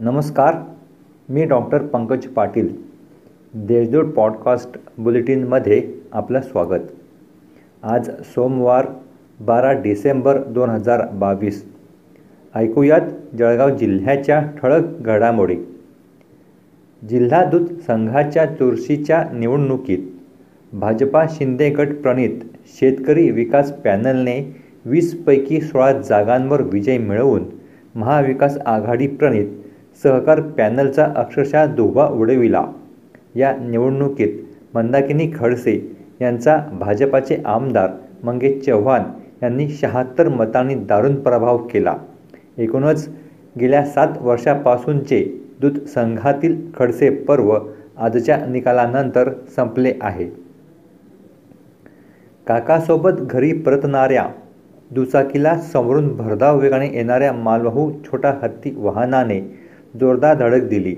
नमस्कार मी doctor Pankaj Patil. Deshdoot podcast बुलेटिनमध्ये आपलं स्वागत. आज सोमवार बारा डिसेंबर दोन हजार बावीस. ऐकूयात जळगाव जिल्ह्याच्या ठळक घडामोडी. जिल्हा दूत संघाच्या चुरशीच्या निवडणुकीत भाजपा शिंदे गट प्रणित शेतकरी विकास पॅनलने वीसपैकी सोळा जागांवर विजय मिळवून महाविकास आघाडी प्रणित सहकार पॅनलचा अक्षरशः धोबा उडविला. या निवडणुकीत मंदाकिनी खडसे यांचा भाजपाचे आमदार मंगेश चव्हाण यांनी शहात्तर मतांनी दारुण प्रभाव केला. एकूणच गेल्या सात वर्षापासूनचे दूत संघातील खडसे पर्व आजच्या निकालानंतर संपले आहे. काकासोबत घरी परतणाऱ्या दुचाकीला समोरून भरधाव वेगाने येणाऱ्या मालवाहू छोटा हत्ती वाहनाने जोरदार धडक दिली.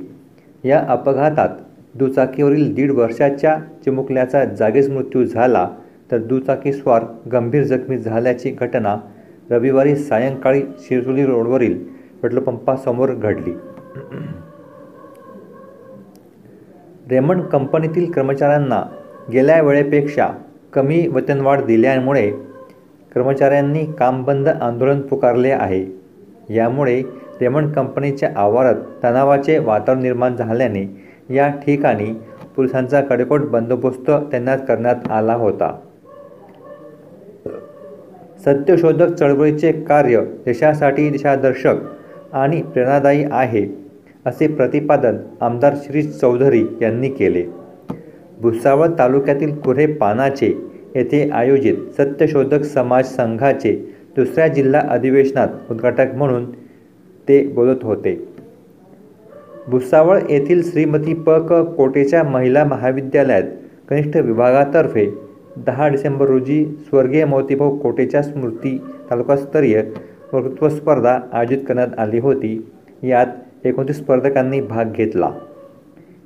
या अपघातात दुचाकीवरील दीड वर्षाच्या चिमुकल्याचा जागीच मृत्यू झाला तर दुचाकीस्वार गंभीर जखमी झाल्याची घटना रविवारी सायंकाळी शिरसोली रोडवरील पेट्रोल पंपासमोर घडली. रेमंड कंपनीतील कर्मचाऱ्यांना गेल्या वेळेपेक्षा कमी वेतनवाढ दिल्यामुळे कर्मचाऱ्यांनी कामबंद आंदोलन पुकारले आहे. यामुळे रेमंड कंपनीच्या आवारात तणावाचे वातावरण निर्माण झाल्याने या ठिकाणी पोलिसांचा कडेकोट बंदोबस्त तैनात करण्यात आला होता. सत्यशोधक चळवळीचे कार्य देशासाठी दिशादर्शक आणि प्रेरणादायी आहे असे प्रतिपादन आमदार श्री चौधरी यांनी केले. भुसावळ तालुक्यातील कुरे पानाचे येथे आयोजित सत्यशोधक समाज संघाचे दुसऱ्या जिल्हा अधिवेशनात उद्घाटक म्हणून ते बोलत होते. भुसावळ येथील श्रीमती प. क. कोटेच्या महिला महाविद्यालयात कनिष्ठ विभागातर्फे दहा डिसेंबर रोजी स्वर्गीय मोतीभाऊ कोटेच्या स्मृती तालुकास्तरीय वक्तृत्व स्पर्धा आयोजित करण्यात आली होती. यात एकोणतीस स्पर्धकांनी भाग घेतला.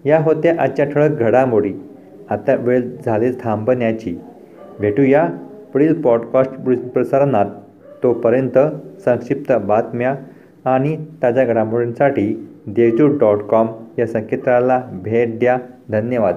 या होत्या आजच्या ठळक घडामोडी. आता वेळ झाले थांबण्याची. भेटूया पुढील पॉडकास्ट प्रसारणात. तोपर्यंत संक्षिप्त बातम्या आणि ताज्या घडामोडींसाठी देजू डॉट कॉम या संकेतस्थळाला भेट द्या. धन्यवाद.